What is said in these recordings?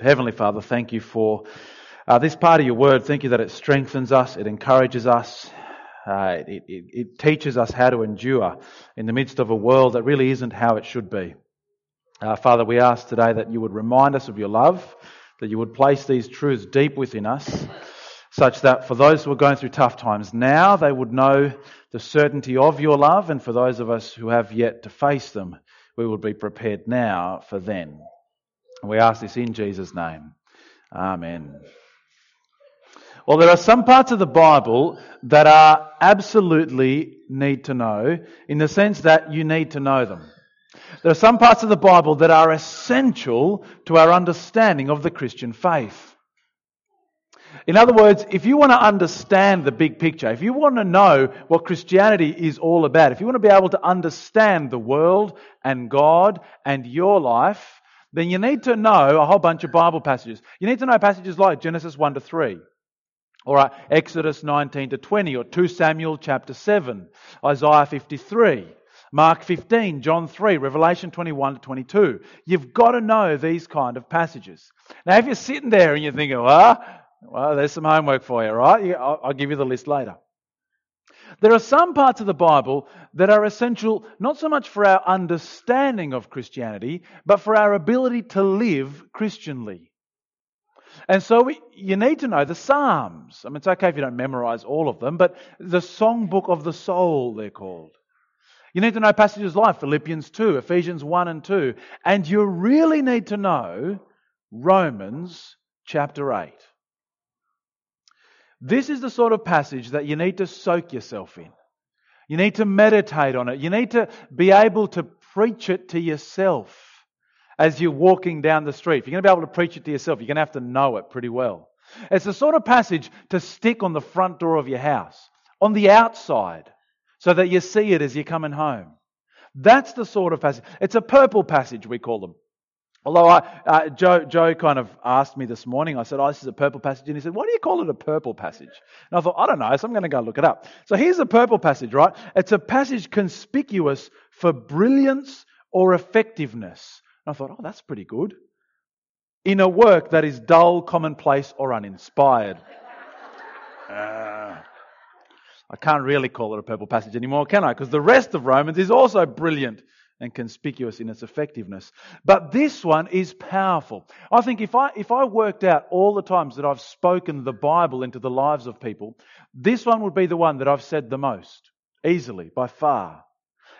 Heavenly Father, thank you for uh, this part of your word. Thank you that it strengthens us, it encourages us, uh, it, it, it teaches us how to endure in the midst of a world that really isn't how it should be. Uh, Father, we ask today that you would remind us of your love, that you would place these truths deep within us, such that for those who are going through tough times now, they would know the certainty of your love, and for those of us who have yet to face them, we would be prepared now for then. And we ask this in Jesus' name. Amen. Well, there are some parts of the Bible that are absolutely need to know in the sense that you need to know them. There are some parts of the Bible that are essential to our understanding of the Christian faith. In other words, if you want to understand the big picture, if you want to know what Christianity is all about, if you want to be able to understand the world and God and your life, then you need to know a whole bunch of Bible passages. You need to know passages like Genesis 1 to 3. All right, Exodus 19 to 20 or 2 Samuel chapter 7, Isaiah 53, Mark 15, John 3, Revelation 21 to 22. You've got to know these kind of passages. Now, if you're sitting there and you're thinking, well, well there's some homework for you, right? I'll give you the list later. There are some parts of the Bible that are essential not so much for our understanding of Christianity, but for our ability to live Christianly. And so we, you need to know the Psalms. I mean, it's okay if you don't memorize all of them, but the songbook of the soul, they're called. You need to know passages like Philippians 2, Ephesians 1 and 2, and you really need to know Romans chapter 8. This is the sort of passage that you need to soak yourself in. You need to meditate on it. You need to be able to preach it to yourself as you're walking down the street. If you're going to be able to preach it to yourself, you're going to have to know it pretty well. It's the sort of passage to stick on the front door of your house, on the outside, so that you see it as you're coming home. That's the sort of passage. It's a purple passage, we call them. Although I, uh, Joe, Joe kind of asked me this morning, I said, Oh, this is a purple passage. And he said, Why do you call it a purple passage? And I thought, I don't know, so I'm going to go look it up. So here's a purple passage, right? It's a passage conspicuous for brilliance or effectiveness. And I thought, Oh, that's pretty good. In a work that is dull, commonplace, or uninspired. Uh, I can't really call it a purple passage anymore, can I? Because the rest of Romans is also brilliant and conspicuous in its effectiveness. But this one is powerful. I think if I, if I worked out all the times that I've spoken the Bible into the lives of people, this one would be the one that I've said the most, easily, by far.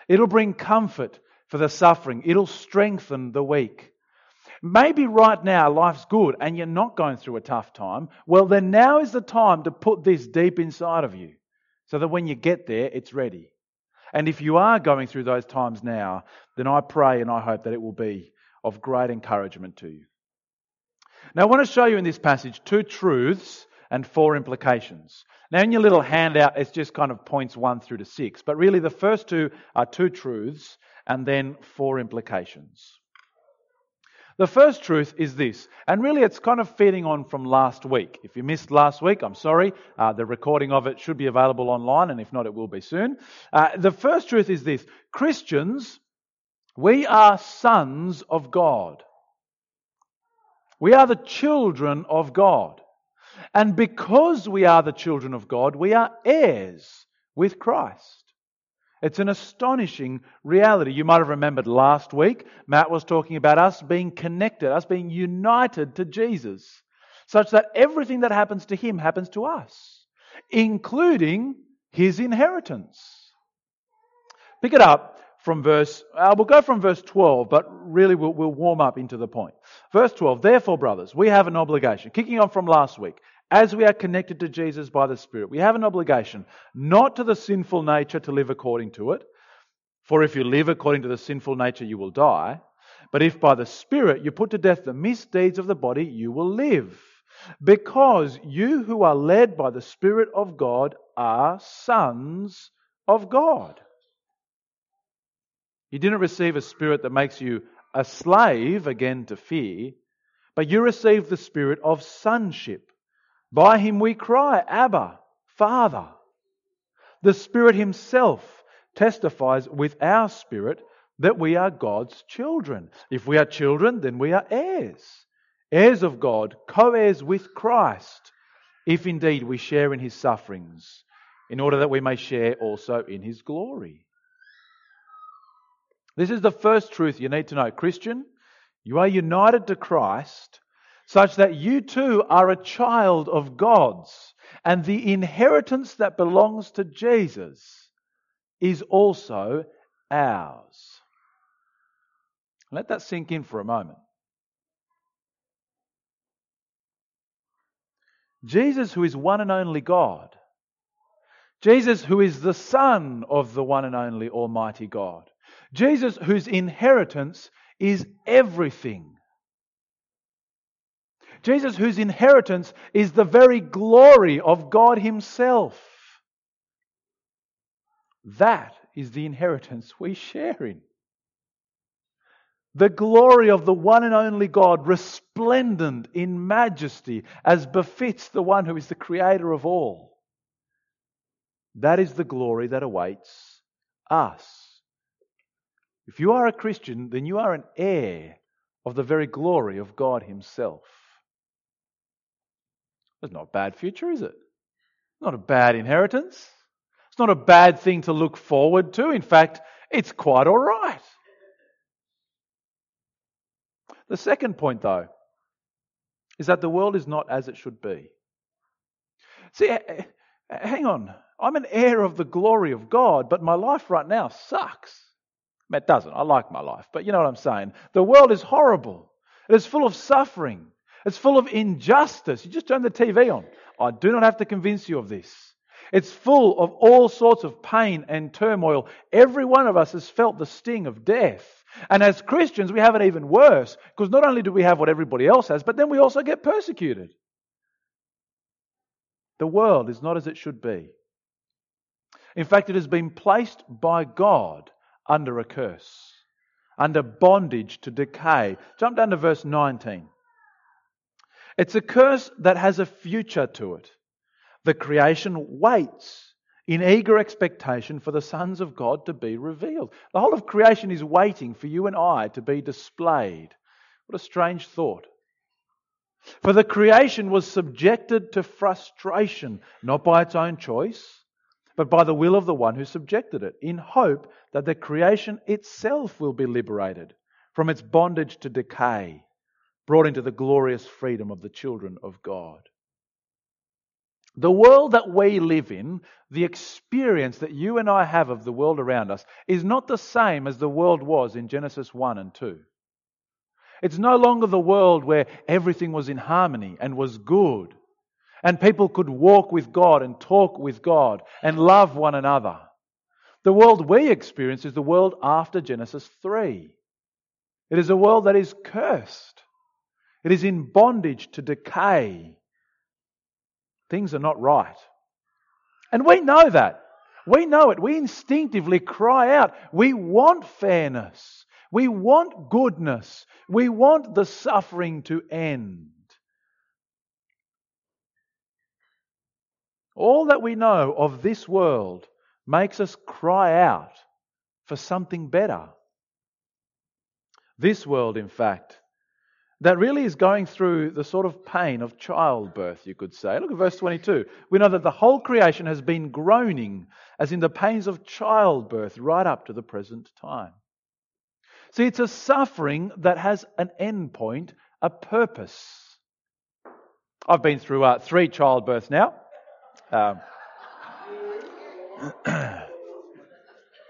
It'll bring comfort for the suffering. It'll strengthen the weak. Maybe right now life's good and you're not going through a tough time. Well, then now is the time to put this deep inside of you so that when you get there, it's ready. And if you are going through those times now, then I pray and I hope that it will be of great encouragement to you. Now, I want to show you in this passage two truths and four implications. Now, in your little handout, it's just kind of points one through to six, but really the first two are two truths and then four implications. The first truth is this, and really it's kind of feeding on from last week. If you missed last week, I'm sorry. Uh, the recording of it should be available online, and if not, it will be soon. Uh, the first truth is this Christians, we are sons of God. We are the children of God. And because we are the children of God, we are heirs with Christ. It's an astonishing reality. You might have remembered last week, Matt was talking about us being connected, us being united to Jesus, such that everything that happens to him happens to us, including his inheritance. Pick it up from verse, uh, we'll go from verse 12, but really we'll, we'll warm up into the point. Verse 12, therefore, brothers, we have an obligation, kicking on from last week, as we are connected to Jesus by the Spirit, we have an obligation not to the sinful nature to live according to it. For if you live according to the sinful nature, you will die. But if by the Spirit you put to death the misdeeds of the body, you will live. Because you who are led by the Spirit of God are sons of God. You didn't receive a spirit that makes you a slave again to fear, but you received the spirit of sonship by him we cry, Abba, Father. The Spirit Himself testifies with our spirit that we are God's children. If we are children, then we are heirs. heirs of God, co heirs with Christ, if indeed we share in his sufferings, in order that we may share also in his glory. This is the first truth you need to know. Christian, you are united to Christ such that you too are a child of God's, and the inheritance that belongs to Jesus is also ours. Let that sink in for a moment. Jesus, who is one and only God, Jesus, who is the Son of the one and only Almighty God, Jesus, whose inheritance is everything. Jesus, whose inheritance is the very glory of God Himself. That is the inheritance we share in. The glory of the one and only God, resplendent in majesty, as befits the one who is the creator of all. That is the glory that awaits us. If you are a Christian, then you are an heir of the very glory of God Himself. That's not a bad future, is it? Not a bad inheritance. It's not a bad thing to look forward to. In fact, it's quite all right. The second point, though, is that the world is not as it should be. See, hang on. I'm an heir of the glory of God, but my life right now sucks. It doesn't. I like my life, but you know what I'm saying. The world is horrible. It is full of suffering. It's full of injustice. You just turn the TV on. I do not have to convince you of this. It's full of all sorts of pain and turmoil. Every one of us has felt the sting of death. And as Christians, we have it even worse because not only do we have what everybody else has, but then we also get persecuted. The world is not as it should be. In fact, it has been placed by God under a curse, under bondage to decay. Jump down to verse 19. It's a curse that has a future to it. The creation waits in eager expectation for the sons of God to be revealed. The whole of creation is waiting for you and I to be displayed. What a strange thought. For the creation was subjected to frustration, not by its own choice, but by the will of the one who subjected it, in hope that the creation itself will be liberated from its bondage to decay brought into the glorious freedom of the children of God. The world that we live in, the experience that you and I have of the world around us, is not the same as the world was in Genesis 1 and 2. It's no longer the world where everything was in harmony and was good, and people could walk with God and talk with God and love one another. The world we experience is the world after Genesis 3. It is a world that is cursed. It is in bondage to decay. Things are not right. And we know that. We know it. We instinctively cry out. We want fairness. We want goodness. We want the suffering to end. All that we know of this world makes us cry out for something better. This world, in fact, that really is going through the sort of pain of childbirth, you could say. Look at verse 22. We know that the whole creation has been groaning as in the pains of childbirth right up to the present time. See, it's a suffering that has an end point, a purpose. I've been through uh, three childbirths now. Um, hi,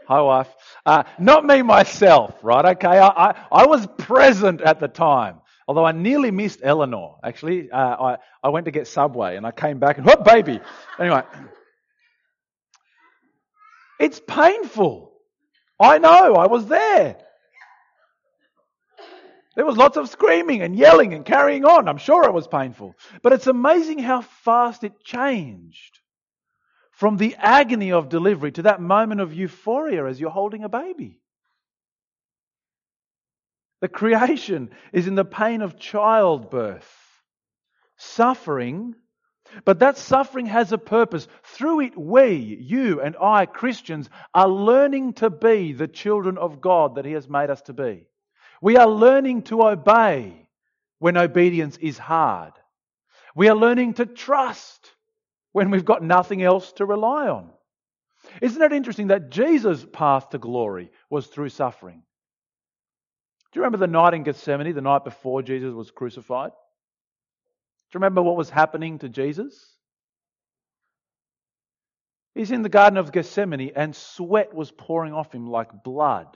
wife. Uh, not me myself, right? Okay, I, I, I was present at the time. Although I nearly missed Eleanor. Actually, uh, I, I went to get Subway and I came back and, what baby? Anyway, it's painful. I know, I was there. There was lots of screaming and yelling and carrying on. I'm sure it was painful. But it's amazing how fast it changed from the agony of delivery to that moment of euphoria as you're holding a baby. The creation is in the pain of childbirth, suffering, but that suffering has a purpose. Through it, we, you and I, Christians, are learning to be the children of God that He has made us to be. We are learning to obey when obedience is hard. We are learning to trust when we've got nothing else to rely on. Isn't it interesting that Jesus' path to glory was through suffering? Do you remember the night in Gethsemane, the night before Jesus was crucified? Do you remember what was happening to Jesus? He's in the Garden of Gethsemane and sweat was pouring off him like blood.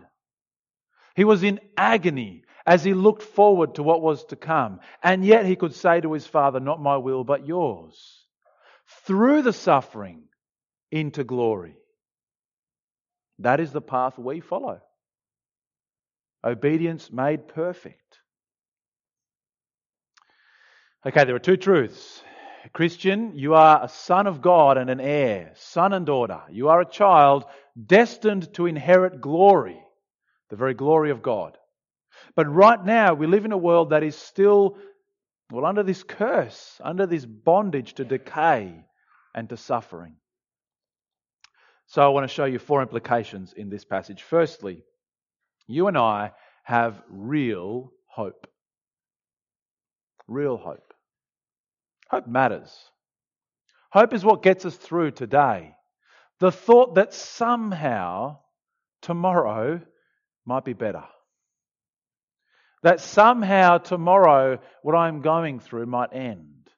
He was in agony as he looked forward to what was to come. And yet he could say to his Father, Not my will, but yours. Through the suffering into glory. That is the path we follow. Obedience made perfect. Okay, there are two truths. Christian, you are a son of God and an heir, son and daughter. You are a child destined to inherit glory, the very glory of God. But right now, we live in a world that is still, well, under this curse, under this bondage to decay and to suffering. So I want to show you four implications in this passage. Firstly, you and I have real hope. Real hope. Hope matters. Hope is what gets us through today. The thought that somehow tomorrow might be better. That somehow tomorrow what I'm going through might end.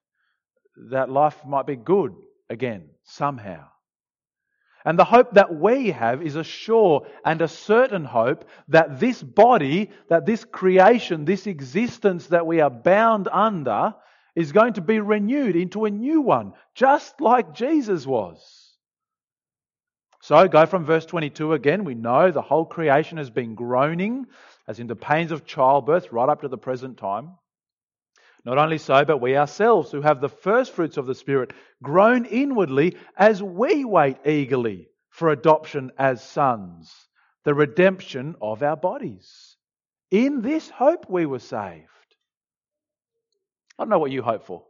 That life might be good again, somehow. And the hope that we have is a sure and a certain hope that this body, that this creation, this existence that we are bound under is going to be renewed into a new one, just like Jesus was. So go from verse 22 again. We know the whole creation has been groaning, as in the pains of childbirth, right up to the present time. Not only so, but we ourselves, who have the first fruits of the Spirit, groan inwardly as we wait eagerly for adoption as sons, the redemption of our bodies. In this hope we were saved. I don't know what you hope for.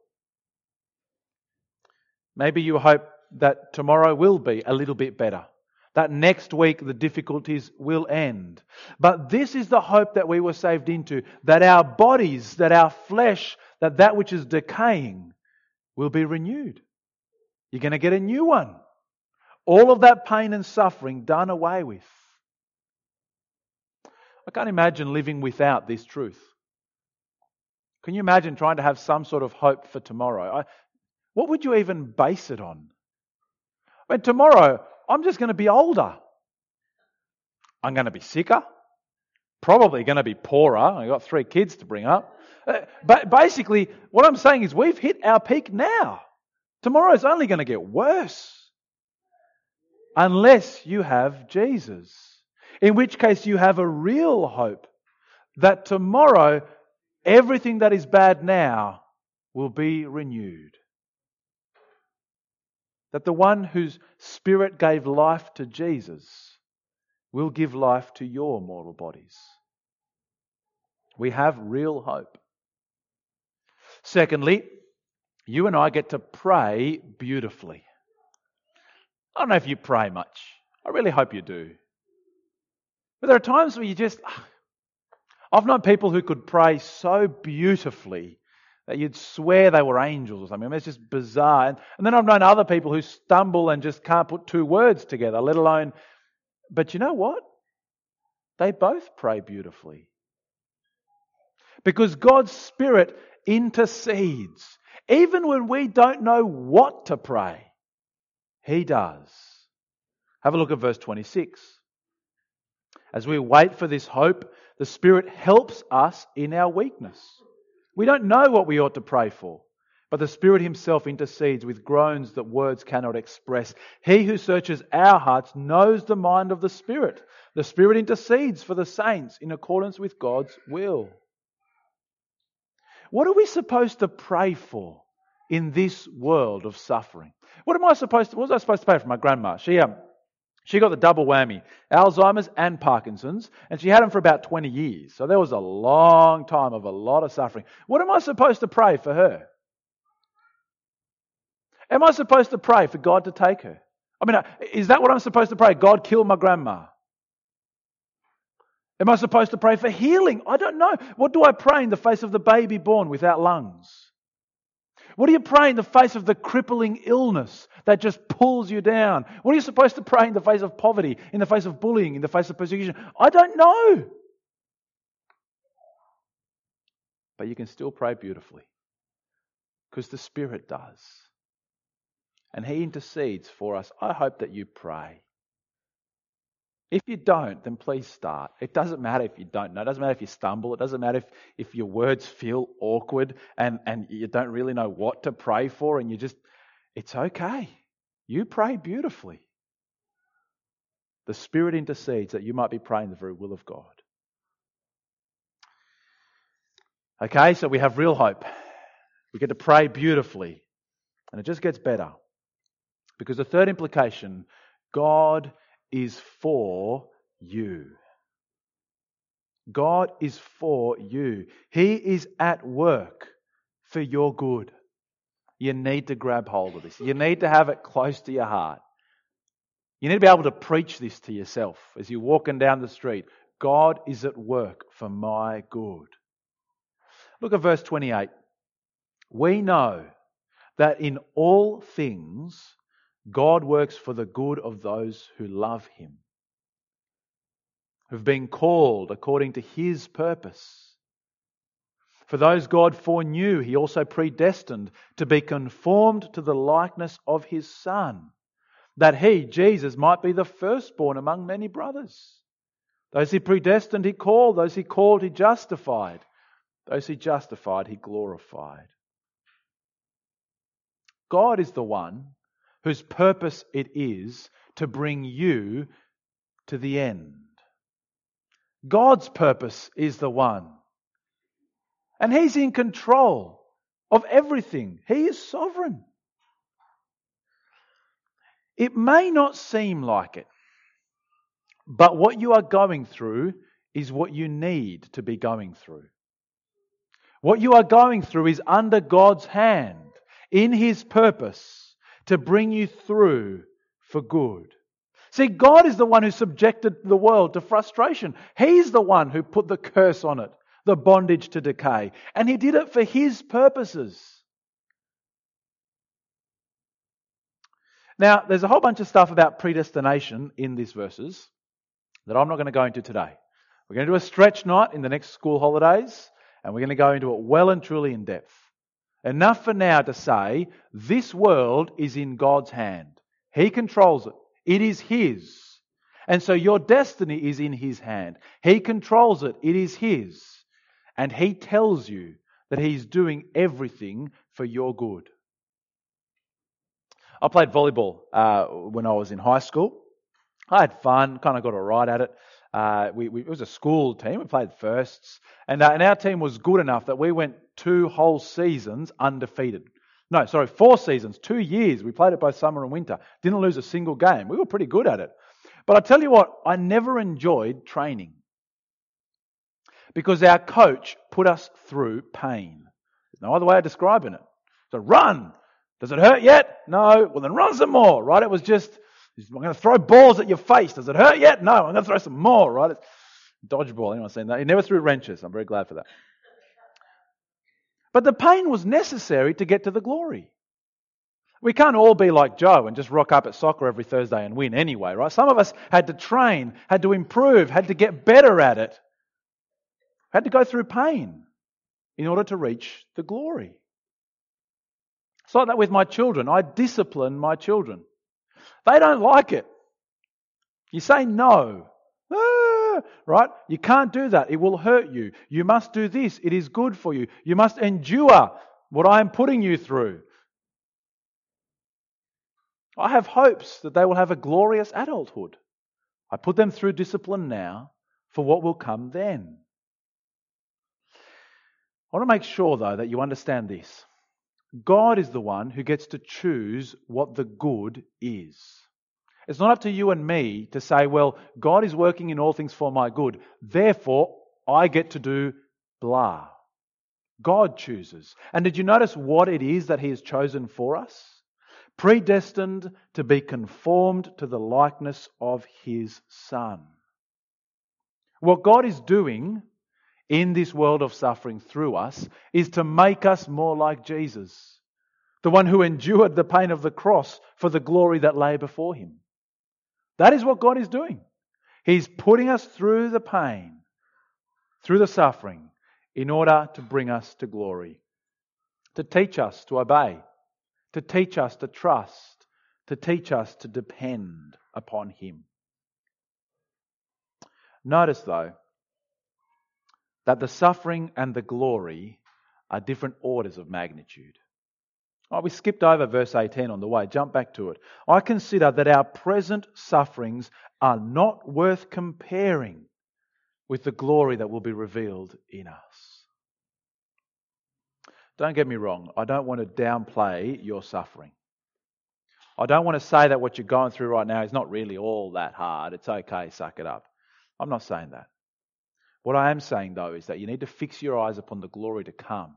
Maybe you hope that tomorrow will be a little bit better. That next week the difficulties will end. But this is the hope that we were saved into that our bodies, that our flesh, that that which is decaying will be renewed. You're going to get a new one. All of that pain and suffering done away with. I can't imagine living without this truth. Can you imagine trying to have some sort of hope for tomorrow? I, what would you even base it on? I mean, tomorrow, I'm just going to be older. I'm going to be sicker. Probably going to be poorer. I've got three kids to bring up. But basically, what I'm saying is we've hit our peak now. Tomorrow's only going to get worse. Unless you have Jesus. In which case, you have a real hope that tomorrow, everything that is bad now will be renewed. That the one whose spirit gave life to Jesus will give life to your mortal bodies. We have real hope. Secondly, you and I get to pray beautifully. I don't know if you pray much. I really hope you do. But there are times where you just. Ah, I've known people who could pray so beautifully that you'd swear they were angels or something. I mean, it's just bizarre. And, and then I've known other people who stumble and just can't put two words together, let alone. But you know what? They both pray beautifully. Because God's Spirit intercedes. Even when we don't know what to pray, He does. Have a look at verse 26. As we wait for this hope, the Spirit helps us in our weakness. We don't know what we ought to pray for, but the Spirit Himself intercedes with groans that words cannot express. He who searches our hearts knows the mind of the Spirit. The Spirit intercedes for the saints in accordance with God's will. What are we supposed to pray for in this world of suffering? What am I supposed to, what was I supposed to pray for my grandma? She, um, she got the double whammy, Alzheimer's and Parkinson's, and she had them for about 20 years. So there was a long time of a lot of suffering. What am I supposed to pray for her? Am I supposed to pray for God to take her? I mean, is that what I'm supposed to pray? God, kill my grandma. Am I supposed to pray for healing? I don't know. What do I pray in the face of the baby born without lungs? What do you pray in the face of the crippling illness that just pulls you down? What are you supposed to pray in the face of poverty, in the face of bullying, in the face of persecution? I don't know. But you can still pray beautifully because the Spirit does. And He intercedes for us. I hope that you pray. If you don't, then please start. It doesn't matter if you don't know. It doesn't matter if you stumble. It doesn't matter if, if your words feel awkward and, and you don't really know what to pray for and you just, it's okay. You pray beautifully. The Spirit intercedes that you might be praying the very will of God. Okay, so we have real hope. We get to pray beautifully. And it just gets better. Because the third implication God is for you. God is for you. He is at work for your good. You need to grab hold of this. You need to have it close to your heart. You need to be able to preach this to yourself as you're walking down the street. God is at work for my good. Look at verse 28. We know that in all things God works for the good of those who love him, who've been called according to his purpose. For those God foreknew, he also predestined to be conformed to the likeness of his Son, that he, Jesus, might be the firstborn among many brothers. Those he predestined, he called. Those he called, he justified. Those he justified, he glorified. God is the one whose purpose it is to bring you to the end. God's purpose is the one. And He's in control of everything, He is sovereign. It may not seem like it, but what you are going through is what you need to be going through. What you are going through is under God's hand, in His purpose to bring you through for good. See, God is the one who subjected the world to frustration. He's the one who put the curse on it, the bondage to decay. And He did it for His purposes. Now, there's a whole bunch of stuff about predestination in these verses that I'm not going to go into today. We're going to do a stretch night in the next school holidays, and we're going to go into it well and truly in depth. Enough for now to say this world is in God's hand. He controls it. It is His. And so your destiny is in His hand. He controls it. It is His. And He tells you that He's doing everything for your good. I played volleyball uh, when I was in high school. I had fun, kind of got a ride at it. Uh, we, we, it was a school team. We played firsts, and, uh, and our team was good enough that we went two whole seasons undefeated. No, sorry, four seasons, two years. We played it both summer and winter. Didn't lose a single game. We were pretty good at it. But I tell you what, I never enjoyed training because our coach put us through pain. There's no other way of describing it. So run. Does it hurt yet? No. Well, then run some more, right? It was just I'm going to throw balls at your face. Does it hurt yet? No, I'm going to throw some more, right? It's dodgeball. Anyone seen that? He never threw wrenches. I'm very glad for that. But the pain was necessary to get to the glory. We can't all be like Joe and just rock up at soccer every Thursday and win anyway, right? Some of us had to train, had to improve, had to get better at it, had to go through pain in order to reach the glory. It's like that with my children. I discipline my children. They don't like it. You say no. Ah, right? You can't do that. It will hurt you. You must do this. It is good for you. You must endure what I am putting you through. I have hopes that they will have a glorious adulthood. I put them through discipline now for what will come then. I want to make sure, though, that you understand this. God is the one who gets to choose what the good is. It's not up to you and me to say, well, God is working in all things for my good, therefore I get to do blah. God chooses. And did you notice what it is that He has chosen for us? Predestined to be conformed to the likeness of His Son. What God is doing in this world of suffering through us is to make us more like Jesus, the one who endured the pain of the cross for the glory that lay before him. That is what God is doing. He's putting us through the pain, through the suffering, in order to bring us to glory, to teach us to obey, to teach us to trust, to teach us to depend upon Him. Notice, though, that the suffering and the glory are different orders of magnitude. Oh, we skipped over verse 18 on the way. Jump back to it. I consider that our present sufferings are not worth comparing with the glory that will be revealed in us. Don't get me wrong. I don't want to downplay your suffering. I don't want to say that what you're going through right now is not really all that hard. It's okay, suck it up. I'm not saying that. What I am saying, though, is that you need to fix your eyes upon the glory to come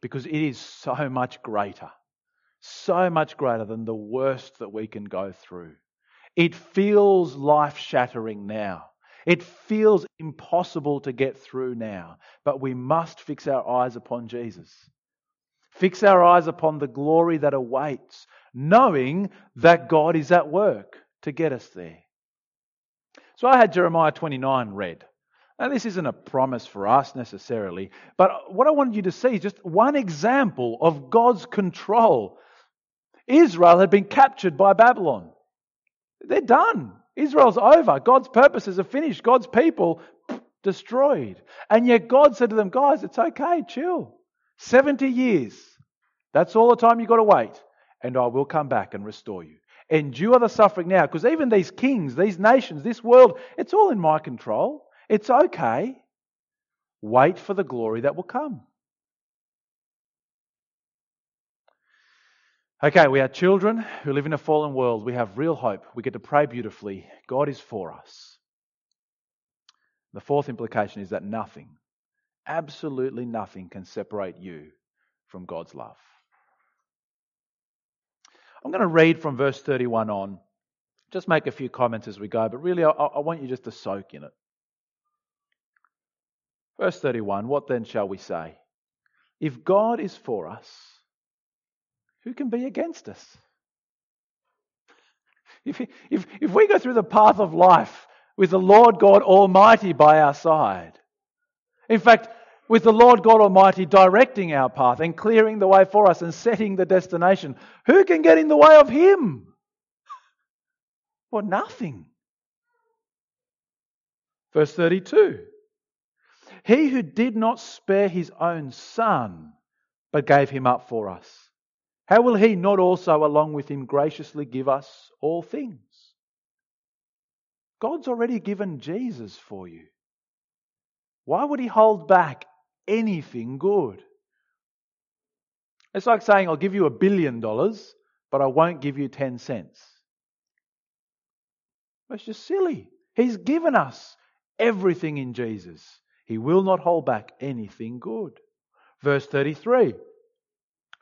because it is so much greater, so much greater than the worst that we can go through. It feels life shattering now. It feels impossible to get through now, but we must fix our eyes upon Jesus. Fix our eyes upon the glory that awaits, knowing that God is at work to get us there. So I had Jeremiah 29 read. Now, this isn't a promise for us necessarily, but what I wanted you to see is just one example of God's control. Israel had been captured by Babylon. They're done. Israel's over. God's purposes are finished. God's people destroyed. And yet God said to them, guys, it's okay, chill. 70 years. That's all the time you've got to wait. And I will come back and restore you. Endure the suffering now, because even these kings, these nations, this world, it's all in my control. It's okay. Wait for the glory that will come. Okay, we are children who live in a fallen world. We have real hope. We get to pray beautifully. God is for us. The fourth implication is that nothing, absolutely nothing, can separate you from God's love. I'm going to read from verse 31 on, just make a few comments as we go, but really I, I want you just to soak in it. Verse 31 What then shall we say? If God is for us, who can be against us? If, if, if we go through the path of life with the Lord God Almighty by our side, in fact, with the Lord God Almighty directing our path and clearing the way for us and setting the destination, who can get in the way of Him? Well, nothing. Verse 32 He who did not spare His own Son, but gave Him up for us how will he not also, along with him, graciously give us all things? God's already given Jesus for you. Why would he hold back anything good? It's like saying, I'll give you a billion dollars, but I won't give you 10 cents. It's just silly. He's given us everything in Jesus. He will not hold back anything good. Verse 33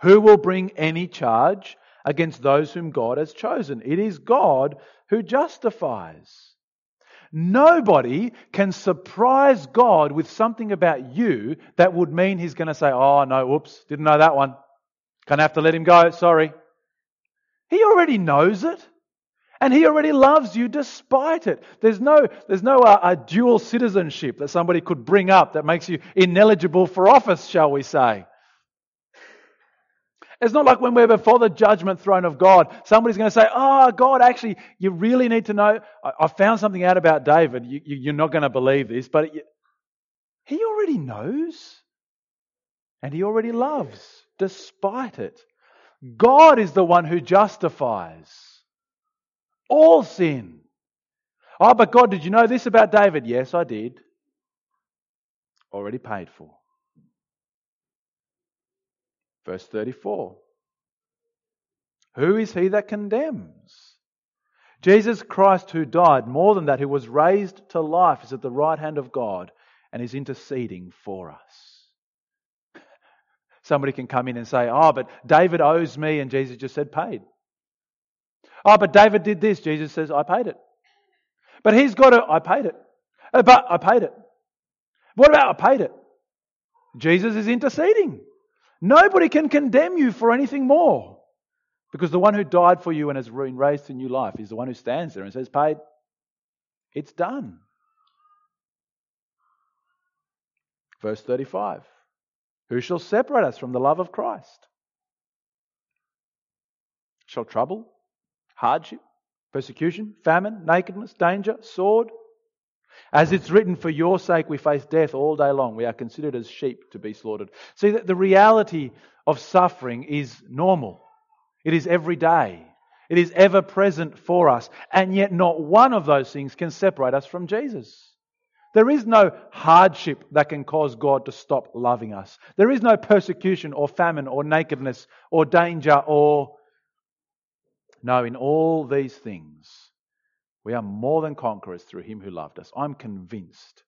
who will bring any charge against those whom God has chosen? It is God who justifies. Nobody can surprise God with something about you that would mean He's going to say, Oh, no, oops, didn't know that one. Gonna have to let him go, sorry. He already knows it. And he already loves you despite it. There's no, there's no uh, dual citizenship that somebody could bring up that makes you ineligible for office, shall we say. It's not like when we're before the judgment throne of God, somebody's going to say, Oh, God, actually, you really need to know. I, found something out about David. You, are not going to believe this, but he already knows. And he already loves, despite it. God is the one who justifies all sin. Oh, but God, did you know this about David? Yes, I did. Already paid for. Verse 34 Who is he that condemns? Jesus Christ, who died, more than that, who was raised to life, is at the right hand of God and is interceding for us. Somebody can come in and say, Oh, but David owes me, and Jesus just said, Paid. Oh, but David did this. Jesus says, I paid it. But he's got to, I paid it. Uh, But I paid it. What about I paid it? Jesus is interceding. Nobody can condemn you for anything more. Because the one who died for you and has been raised to new life is the one who stands there and says, Paid. It's done. Verse 35 Who shall separate us from the love of Christ? Shall trouble, hardship, persecution, famine, nakedness, danger, sword? As it's written, for your sake we face death all day long. We are considered as sheep to be slaughtered. See, that the reality of suffering is normal. It is every day. It is ever present for us. And yet, not one of those things can separate us from Jesus. There is no hardship that can cause God to stop loving us. There is no persecution or famine or nakedness or danger or. No, in all these things, we are more than conquerors through him who loved us. I'm convinced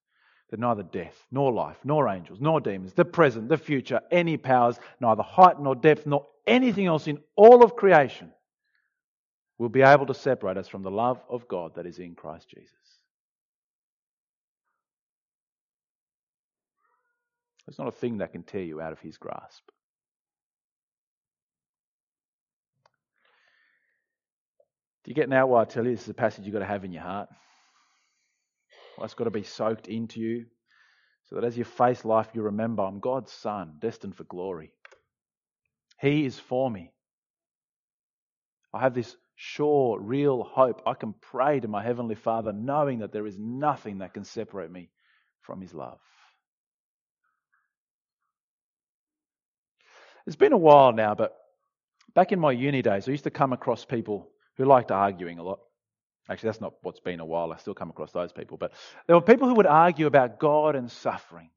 that neither death, nor life, nor angels, nor demons, the present, the future, any powers, neither height nor depth, nor anything else in all of creation will be able to separate us from the love of God that is in Christ Jesus. There's not a thing that can tear you out of his grasp. You get now why I tell you this is a passage you've got to have in your heart? Well, it's got to be soaked into you so that as you face life, you remember I'm God's son, destined for glory. He is for me. I have this sure, real hope. I can pray to my Heavenly Father knowing that there is nothing that can separate me from His love. It's been a while now, but back in my uni days, I used to come across people who liked arguing a lot. Actually, that's not what's been a while. I still come across those people. But there were people who would argue about God and suffering.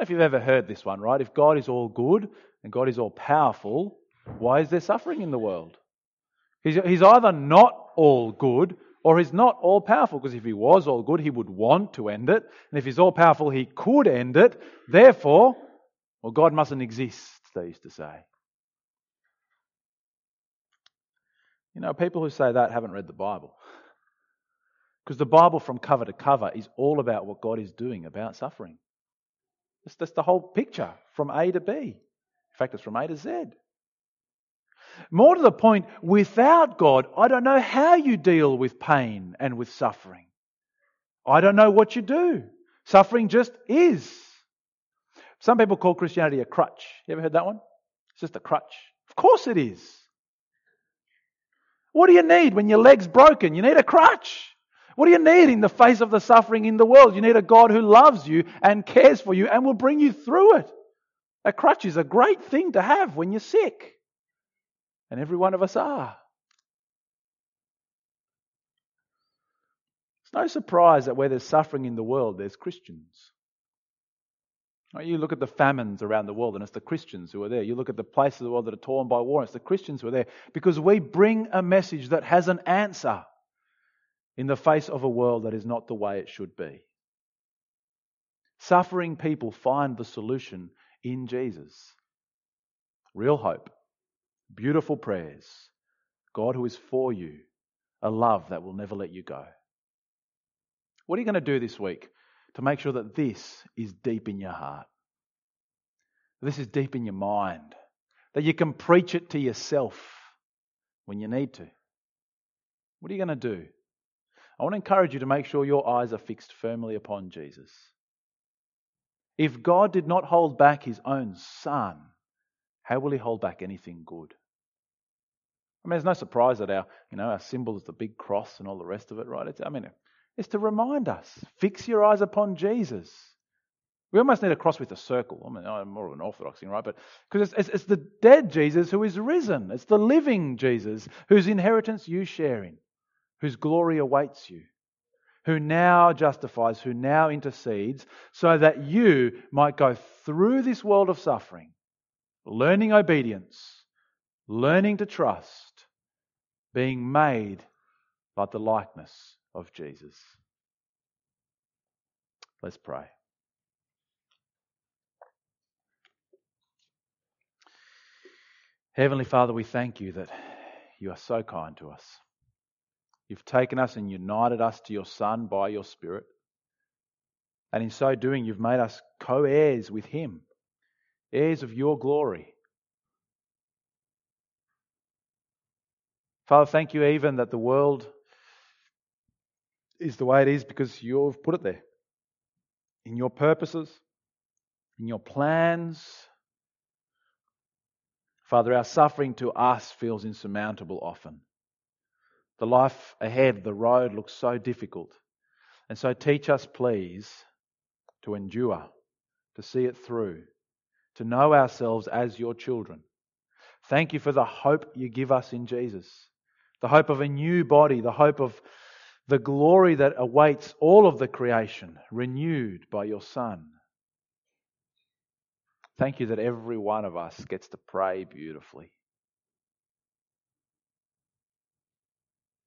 if you've ever heard this one, right? If God is all good and God is all powerful, why is there suffering in the world? He's, he's either not all good or he's not all powerful, because if he was all good, he would want to end it. And if he's all powerful, he could end it. Therefore, well, God mustn't exist, they used to say. You know, people who say that haven't read the Bible. Because the Bible, from cover to cover, is all about what God is doing about suffering. That's, that's the whole picture from A to B. In fact, it's from A to Z. More to the point, without God, I don't know how you deal with pain and with suffering. I don't know what you do. Suffering just is. Some people call Christianity a crutch. You ever heard that one? It's just a crutch. Of course it is. What do you need when your leg's broken? You need a crutch. What do you need in the face of the suffering in the world? You need a God who loves you and cares for you and will bring you through it. A crutch is a great thing to have when you're sick. And every one of us are. It's no surprise that where there's suffering in the world, there's Christians. You look at the famines around the world, and it's the Christians who are there. You look at the places of the world that are torn by war, and it's the Christians who are there. Because we bring a message that has an answer in the face of a world that is not the way it should be. Suffering people find the solution in Jesus. Real hope, beautiful prayers, God who is for you, a love that will never let you go. What are you going to do this week? To make sure that this is deep in your heart. This is deep in your mind. That you can preach it to yourself when you need to. What are you going to do? I want to encourage you to make sure your eyes are fixed firmly upon Jesus. If God did not hold back his own son, how will he hold back anything good? I mean, there's no surprise that our, you know, our symbol is the big cross and all the rest of it, right? It's, I mean, is to remind us fix your eyes upon Jesus. We almost need a cross with a circle. I mean, I'm more of an orthodox thing, right? But because it's, it's, it's, the dead Jesus who is risen. It's the living Jesus whose inheritance you share in, whose glory awaits you, who now justifies, who now intercedes, so that you might go through this world of suffering, learning obedience, learning to trust, being made like the likeness of Jesus. Let's pray. Heavenly Father, we thank you that you are so kind to us. You've taken us and united us to your Son by your Spirit. And in so doing, you've made us co heirs with Him, heirs of your glory. Father, thank you even that the world is the way it is because you've put it there. In your purposes, in your plans. Father, our suffering to us feels insurmountable often. The life ahead, the road looks so difficult. And so teach us, please, to endure, to see it through, to know ourselves as your children. Thank you for the hope you give us in Jesus, the hope of a new body, the hope of the glory that awaits all of the creation, renewed by your Son. Thank you that every one of us gets to pray beautifully.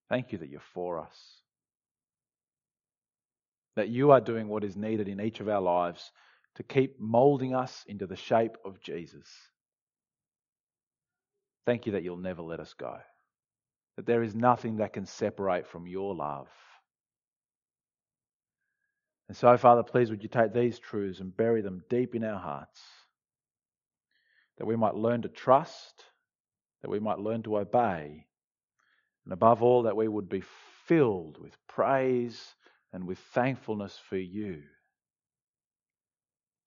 Thank you that you're for us. That you are doing what is needed in each of our lives to keep molding us into the shape of Jesus. Thank you that you'll never let us go. That there is nothing that can separate from your love. And so, Father, please would you take these truths and bury them deep in our hearts. That we might learn to trust, that we might learn to obey, and above all, that we would be filled with praise and with thankfulness for you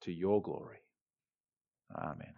to your glory. Amen.